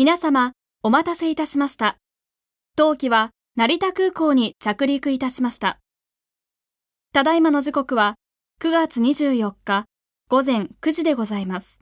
皆様、お待たせいたしました。当機は成田空港に着陸いたしました。ただいまの時刻は9月24日午前9時でございます。